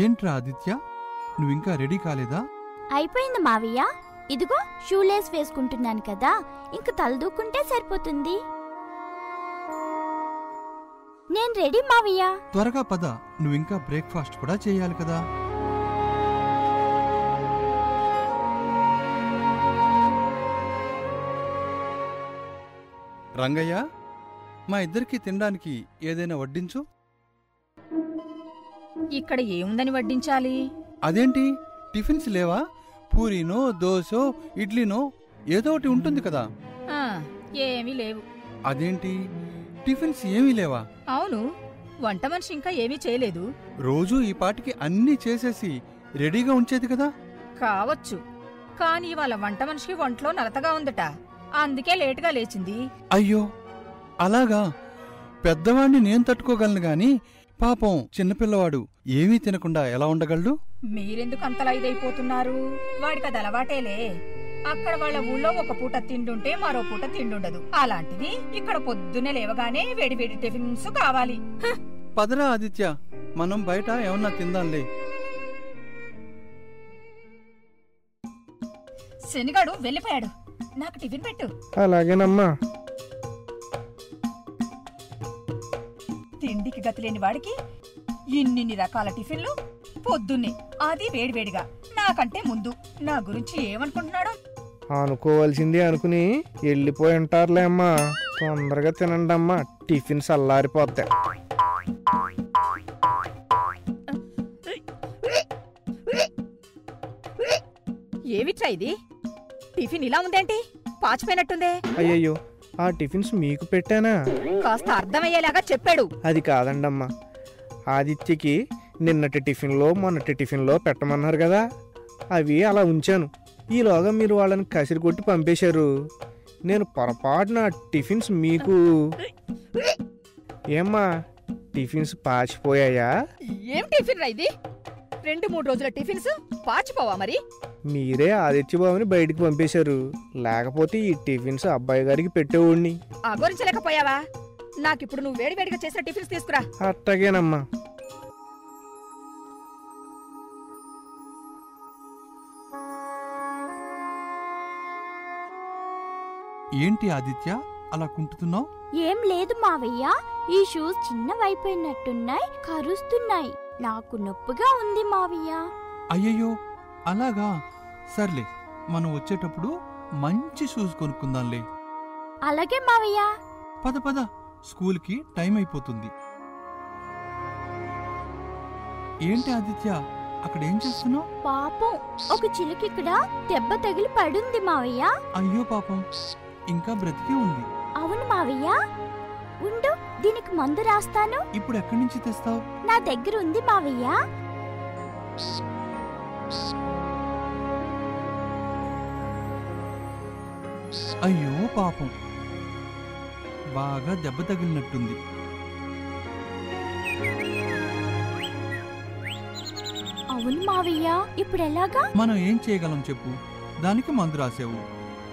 ఏంట్రా ఆదిత్య? నువ్వింకా రెడీ కాలేదా? అయిపోయింది మావయ్య. ఇదిగో షూలేస్ వేసుకుంటున్నాను కదా ఇంక తలదూకుంటే సరిపోతుంది. నేను రెడీ మావయ్య. త్వరగా పద నువ్వింకా బ్రేక్ఫాస్ట్ కూడా చేయాలి కదా. రంగయ్య మా ఇద్దరికి తినడానికి ఏదైనా వడ్డించు. ఇక్కడ ఏముందని వడ్డించాలి? అదేంటి? టిఫిన్స్ లేవా? పూరీనో దోశో ఇడ్లీనో ఏదో ఒకటి ఉంటుంది కదా. ఆ, ఏమీ లేవు. అదేంటి? టిఫిన్స్ ఏమీ లేవా? అవును వంట మనిషి ఇంకా ఏమీ చేయలేదు. రోజూ ఈ పాటికి అన్నీ చేసేసి రెడీగా ఉంచేది కదా? కావచ్చు కాని వాళ్ళ వంట మనిషికి ఒంట్లో నలతగా ఉందట. అందుకే లేటుగా లేచింది. అయ్యో అలాగా? పెద్దవాణ్ణి నేను తట్టుకోగలను గాని పాపం చిన్నపిల్లవాడు ఏమీ తినకుండా ఎలా ఉండగలడు? మీరెందుకు అంతలా ఇదైపోతున్నారు? వాడికి అది అలవాటేలే. అక్కడ వాళ్ళ ఊళ్ళో ఒక పూట తిండుంటే మరో పూట తిండుండదు. అలాంటిది ఇక్కడ పొద్దున్నే లేవగానే వేడి వేడి టిఫిన్స్ కావాలి. హ! పదరా ఆదిత్య. మనం బయట ఏమన్నా తిందాంలే. శనిగాడు వెళ్ళిపోయాడు. నాకు టిఫిన్ పెట్టు. అలాగేనమ్మా. తిండికి గతిలేని వాడికి ఇన్నిన్ని రకాల టిఫిన్లు పొద్దున్నే. అది వేడివేడిగా. నాకంటే ముందు. నా గురించి ఏమనుకుంటున్నాడు? అనుకోవాల్సింది అనుకుని వెళ్ళిపోయి ఉంటారులే అమ్మా. తొందరగా తినండి అమ్మా. టిఫిన్ చల్లారిపోతాయి ఏమిట్రా ఇది? టిఫిన్ ఇలా ఉందేంటి? పాచిపోయినట్టుందే. అయ్యయ్యో. ఆ టిఫిన్స్ మీకు పెట్టానా? కాస్త అర్థమయ్యేలాగా చెప్పాడు. అది కాదండమ్మా. ఆదిత్యకి నిన్నటి టిఫిన్లో మొన్నటి టిఫిన్లో పెట్టమన్నారు కదా. అవి అలా ఉంచాను. ఈలోగా మీరు వాళ్ళని కసిరి కొట్టి పంపేశారు. నేను పొరపాటున టిఫిన్స్ మీకు ఏమ్మా టిఫిన్స్ పాచిపోయాయా? ఏం టిఫిన్ ఇది? రెండు మూడు రోజుల టిఫిన్స్ పాచిపోవా మరి? మీరే ఆదిత్యబాబుని బయటికి పంపేశారు. లేకపోతే ఈ టిఫిన్స్ అబ్బాయి గారికి పెట్టేవాడిని. అగోరించలేకపోయావా నాకిప్పుడు నువ్వు వేడివేడిగా చేసిన టిఫిన్స్ తీసుకురా. అట్టగేనమ్మా. ఏంటి ఆదిత్య అలా కుంటున్నావు ఏం లేదు మావయ్య. ఈ షూస్ చిన్నవైపోయినట్టున్నాయి కరుస్తున్నాయి. నాకు నొప్పిగా ఉంది మావయ్య. అయ్యయ్యో అలాగా? సర్లే మనం వచ్చేటప్పుడు మంచి షూస్ కొనుక్కుందాంలే. అలాగే మావయ్య. పద పద స్కూల్కి టైం అయిపోతుంది. ఏంటి ఆదిత్య అక్కడ ఏం చేస్తున్నావు? పాపం ఒక చిలుక ఇక్కడ దెబ్బ తగిలి పడుంది మావయ్య. అయ్యో పాపం ఇంకా బ్రతికే ఉంది. అవును మావయ్య. ఉండు. దీనికి మందు రాస్తాను? ఇప్పుడు ఎక్కడి నుంచి తెస్తావు? నా దగ్గర ఉంది మావయ్య. అయ్యో పాపం. బాగా దెబ్బ తగిలినట్టుంది. అవును మావయ్య. ఇప్పుడు ఎలాగా? మనం ఏం చేయగలం చెప్పు. దానికి మందు రాసావు.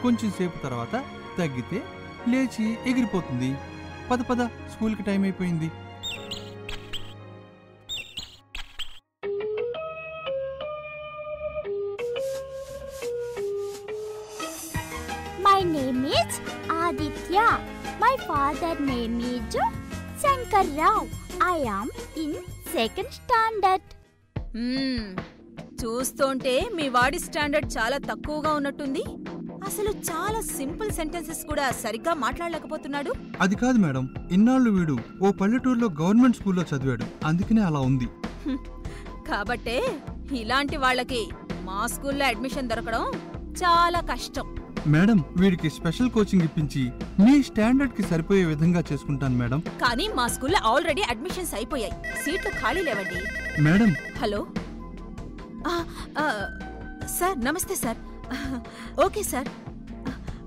కొంచెం సేపు తర్వాత తగ్గితే లేచి ఎగిరిపోతుంది. పద పద స్కూల్కి టైం అయిపోయింది. My name is Aditya my father name is Shankar Rao I am in second standard. చూస్తుంటే మీ వాడి స్టాండర్డ్ చాలా తక్కువగా ఉన్నట్టుంది. అసలు చాలా సింపుల్ సెంటెన్సెస్ కూడా సరిగ్గా మాట్లాడలేకపోతున్నాడు. అది కాదు మేడం ఇన్నాళ్ళు వీడు ఓ పల్లెటూరులో గవర్నమెంట్ స్కూల్లో చదివాడు అందుకనే అలా ఉంది. కాబట్టే ఇలాంటి వాళ్ళకి మా స్కూల్లో అడ్మిషన్ దొరకడం చాలా కష్టం. మేడం వీడికి స్పెషల్ కోచింగ్ ఇప్పించి మీ స్టాండర్డ్కి సరిపోయే విధంగా చేసుకుంటాను మేడం. కానీ మా స్కూల్లో ఆల్రెడీ అడ్మిషన్స్ అయిపోయాయి. సీట్లు ఖాళీ లేవండి. మేడం. హలో? సార్ నమస్తే సార్. Okay sir.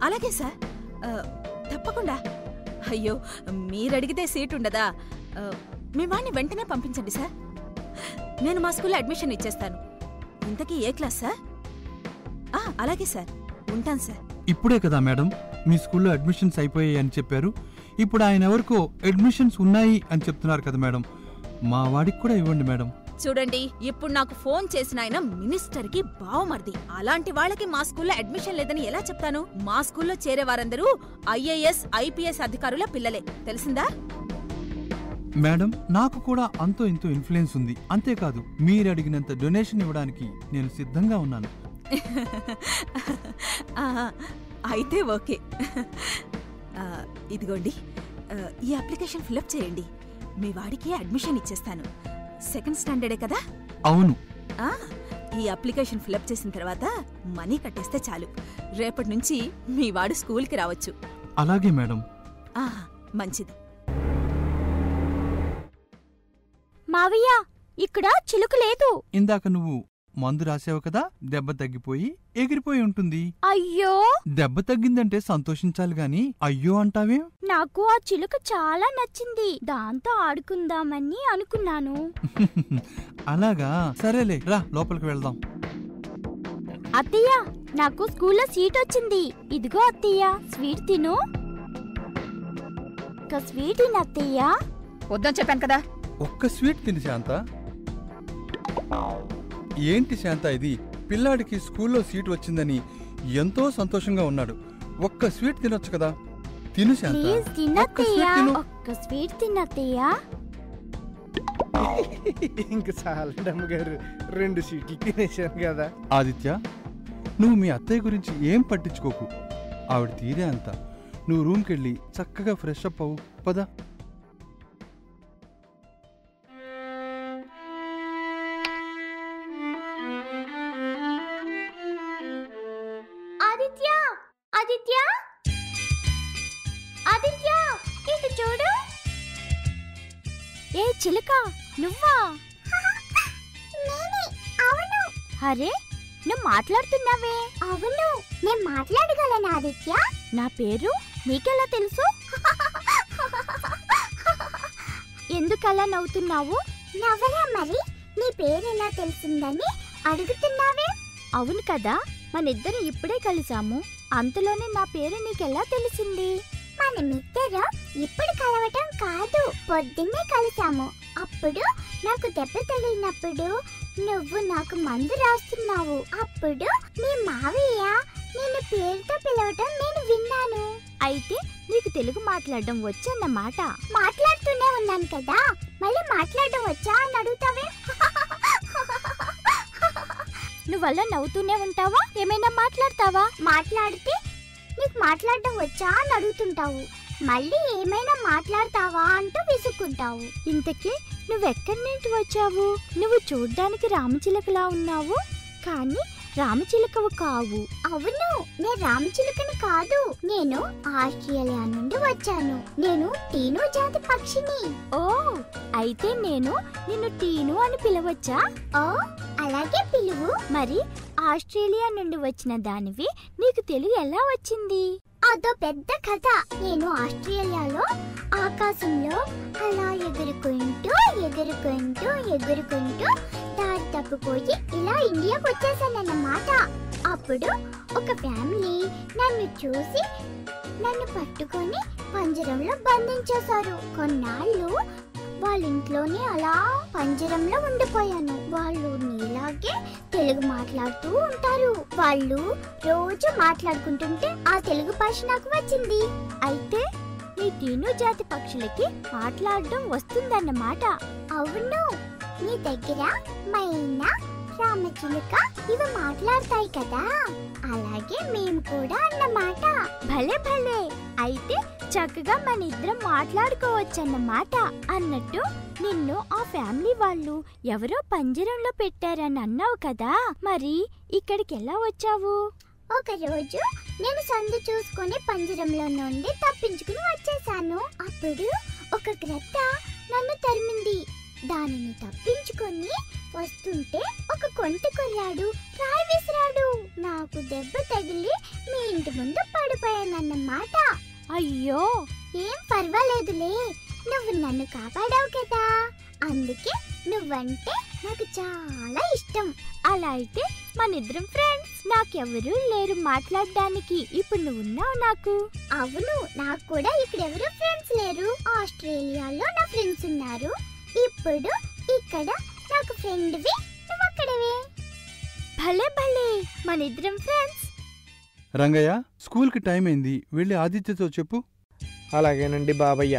అలాగే సార్. తప్పకుండా. అయ్యో మీరు అడిగితే సీట్ ఉండదా? మీ వాడిని వెంటనే పంపించండి సార్. నేను మా స్కూల్లో అడ్మిషన్ ఇచ్చేస్తాను. ఇంతకీ ఏ క్లాస్ సార్? అలాగే సార్. ఉంటాను సార్. ఇప్పుడే కదా మేడం మీ స్కూల్లో అడ్మిషన్స్ అయిపోయాయి అని చెప్పారు. ఇప్పుడు ఆయన ఎవరికో అడ్మిషన్స్ ఉన్నాయి అని చెప్తున్నారు కదా మేడం. మా వాడికి కూడా ఇవ్వండి మేడం. చూడండి ఇప్పుడు నాకు ఫోన్ చేసిన ఆయన మినిస్టర్కి బావమర్ది. అలాంటి వాళ్ళకి మా స్కూల్లో అడ్మిషన్ లేదని ఎలా చెప్తాను? మా స్కూల్లో చేరే వారందరూ ఐఏఎస్ ఐపీఎస్ అధికారుల పిల్లలే. తెలిసిందా? మేడం నాకు కూడా అంతో ఇంతో ఇన్ఫ్లుయెన్స్ ఉంది. అంతేకాదు మీరు అడిగినంత డొనేషన్ ఇవ్వడానికి నేను సిద్ధంగా ఉన్నాను. అయితే ఓకే. ఇదిగోండి. ఈ అప్లికేషన్ ఫిలప్ చేయండి. మీ వాడికి అడ్మిషన్ ఇచ్చేస్తాను. సెకండ్ స్టాండర్డే కదా? అవును. ఆ, ఈ అప్లికేషన్ ఫిలప్ చేసిన తర్వాత మనీ కట్టేస్తే చాలు. రేపటి నుంచి మీ వాడు స్కూల్కి రావచ్చు. అలాగే మేడం. ఆ, మంచిది. మావయ్య ఇక్కడ చిలుక లేదు. ఇందాక నువ్వు మందు రాసావు కదా దెబ్బ తగ్గిపోయి ఎగిరిపోయి ఉంటుంది. అయ్యో! దెబ్బ తగ్గిందంటే సంతోషించాలి గాని అయ్యో అంటావేం? నాకు ఆ చిలుక చాలా నచ్చింది. దాంతో ఆడుకుందామని అనుకున్నాను. అలాగా? సరేలే రా లోపలికి వెళ్దాం. అత్తయ్య నాకు స్కూల్లో సీట్ వచ్చింది. ఇదిగో అత్తయ్య స్వీట్ తిను. ఒక స్వీట్ తిను అత్తయ్య. వద్దని చెప్పాను కదా. ఒక్క స్వీట్ తిని శాంత. ఏంటి శాంత ఇది? పిల్లాడికి స్కూల్లో సీట్ వచ్చిందని ఎంతో సంతోషంగా ఉన్నాడు. ఒక్క స్వీట్ తినొచ్చు కదా? తిను శాంత. ఒక్క స్వీట్ ఇంక రెండు సీట్లు తినేశాను కదా. ఆదిత్య నువ్వు మీ అత్తయ్య గురించి ఏం పట్టించుకోకు? ఆవిడ తీరే అంత. నువ్వు రూమ్కి వెళ్ళి చక్కగా ఫ్రెష్ అప్ అవ్వు. పద. అరే నువ్వు మాట్లాడుతున్నావే. అవును నేను మాట్లాడగలను ఆదిత్య. నా పేరు నీకెలా తెలుసు? ఎందుకలా నవ్వుతున్నావు? నవ్వరా మరి? నీ పేరు ఎలా తెలిసిందని అడుగుతున్నావే. అవును కదా మనిద్దరం ఇప్పుడే కలిసాము. అంతలోనే నా పేరు నీకెలా తెలిసింది? మనమిద్దరం ఇప్పుడు కలవటం కాదు పొద్దున్నే కలిసాము. అప్పుడు నాకు దెబ్బ తగిలినప్పుడు నువ్వు నాకు మందు రాస్తున్నావు. అప్పుడు మీ మావయ్య నిన్ను పేరుతో పిలవటం నేను విన్నాను. అయితే నీకు తెలుగు మాట్లాడడం వచ్చన్నమాట మాట్లాడుతూనే ఉన్నాను కదా. మళ్ళీ మాట్లాడడం వచ్చా అని అడుగుతావే? నువ్వల్ల నవ్వుతూనే ఉంటావా? ఏమైనా మాట్లాడతావా? మాట్లాడితే నీకు మాట్లాడడం వచ్చా అని అడుగుతుంటావు. మళ్ళీ ఏమైనా మాట్లాడతావా అంటూ విసుక్కుంటావు. ఇంతకీ నువ్వెక్కడి నుంచి వచ్చావు? నువ్వు చూడ్డానికి రామచిలకలా ఉన్నావు? కానీ రామచిలుకవు కావు. అవును నేను రామచిలుకని కాదు. నేను ఆస్ట్రేలియా నుండి వచ్చాను. నేను టీను జాతి పక్షిని. ఓ అయితే నేను నిన్ను టీను అని పిలవచ్చా? ఓ అలాగే పిలువు. మరి ఆస్ట్రేలియా నుండి వచ్చిన దానివి నీకు తెలుగు ఎలా వచ్చింది? అదో పెద్ద కథ. నేను ఆస్ట్రేలియాలో ఆకాశంలో అలా ఎగురుకుంటూ ఎగురుకుంటూ ఎగురుకుంటూ దారి తప్పిపోయి ఇలా ఇండియాకి వచ్చేసానన్నమాట. అప్పుడు ఒక ఫ్యామిలీ నన్ను చూసి నన్ను పట్టుకొని పంజరంలో బంధించేశారు. కొన్నాళ్ళు వాళ్ళ ఇంట్లోనే అలా పంజరంలో ఉండిపోయాను. వాళ్ళు నీలాగే తెలుగు మాట్లాడుతూ ఉంటారు. వాళ్ళు రోజు మాట్లాడుకుంటుంటే ఆ తెలుగు భాష నాకు వచ్చింది. అయితే ఈ టీను జాతి పక్షులకి మాట్లాడడం వస్తుందన్నమాట. అవును. నీ దగ్గర మైనా రామచిలుక ఇవి మాట్లాడతాయి కదా. అలాగే మేము కూడా అన్నమాట. భలే భలే. అయితే చక్కగా మన ఇద్దరం మాట్లాడుకోవచ్చన్నమాట. అన్నట్టు నిన్ను ఆ ఫ్యామిలీ వాళ్ళు ఎవరో పంజరంలో పెట్టారని అన్నావు కదా. మరి ఇక్కడికి ఎలా వచ్చావు? ఒక రోజు నేను సందు చూసుకొని పంజరంలో నుండి తప్పించుకుని వచ్చేసాను. అప్పుడు ఒక గ్రద్ద నన్ను తరిమింది. దానిని తప్పించుకొని వస్తుంటే ఒక కొంట కొర్రాడు రాయి విసిరాడు. నాకు దెబ్బ తగిలి మీ ఇంటి ముందు పడిపోయానన్నమాట. అయ్యో! ఏం పర్వాలేదులే నువ్వు నన్ను కాపాడావు కదా. అందుకే నువ్వంటే నాకు చాలా ఇష్టం. అలా అయితే మనిద్దరం ఫ్రెండ్స్. నాకెవరూ లేరు మాట్లాడడానికి. ఇప్పుడు నువ్వు ఉన్నావు నాకు. అవును నాకు కూడా ఇక్కడ ఎవరు ఫ్రెండ్స్ లేరు. ఆస్ట్రేలియాలో నా ఫ్రెండ్స్ ఉన్నారు. ఇప్పుడు ఇక్కడ నాకు ఫ్రెండ్వి నువ్వు అక్కడివి భలే భలే. మన ఇద్దరం ఫ్రెండ్స్ రంగయ్య స్కూల్కి టైం అయింది. వెళ్ళి ఆదిత్యతో చెప్పు. అలాగేనండి బాబయ్య.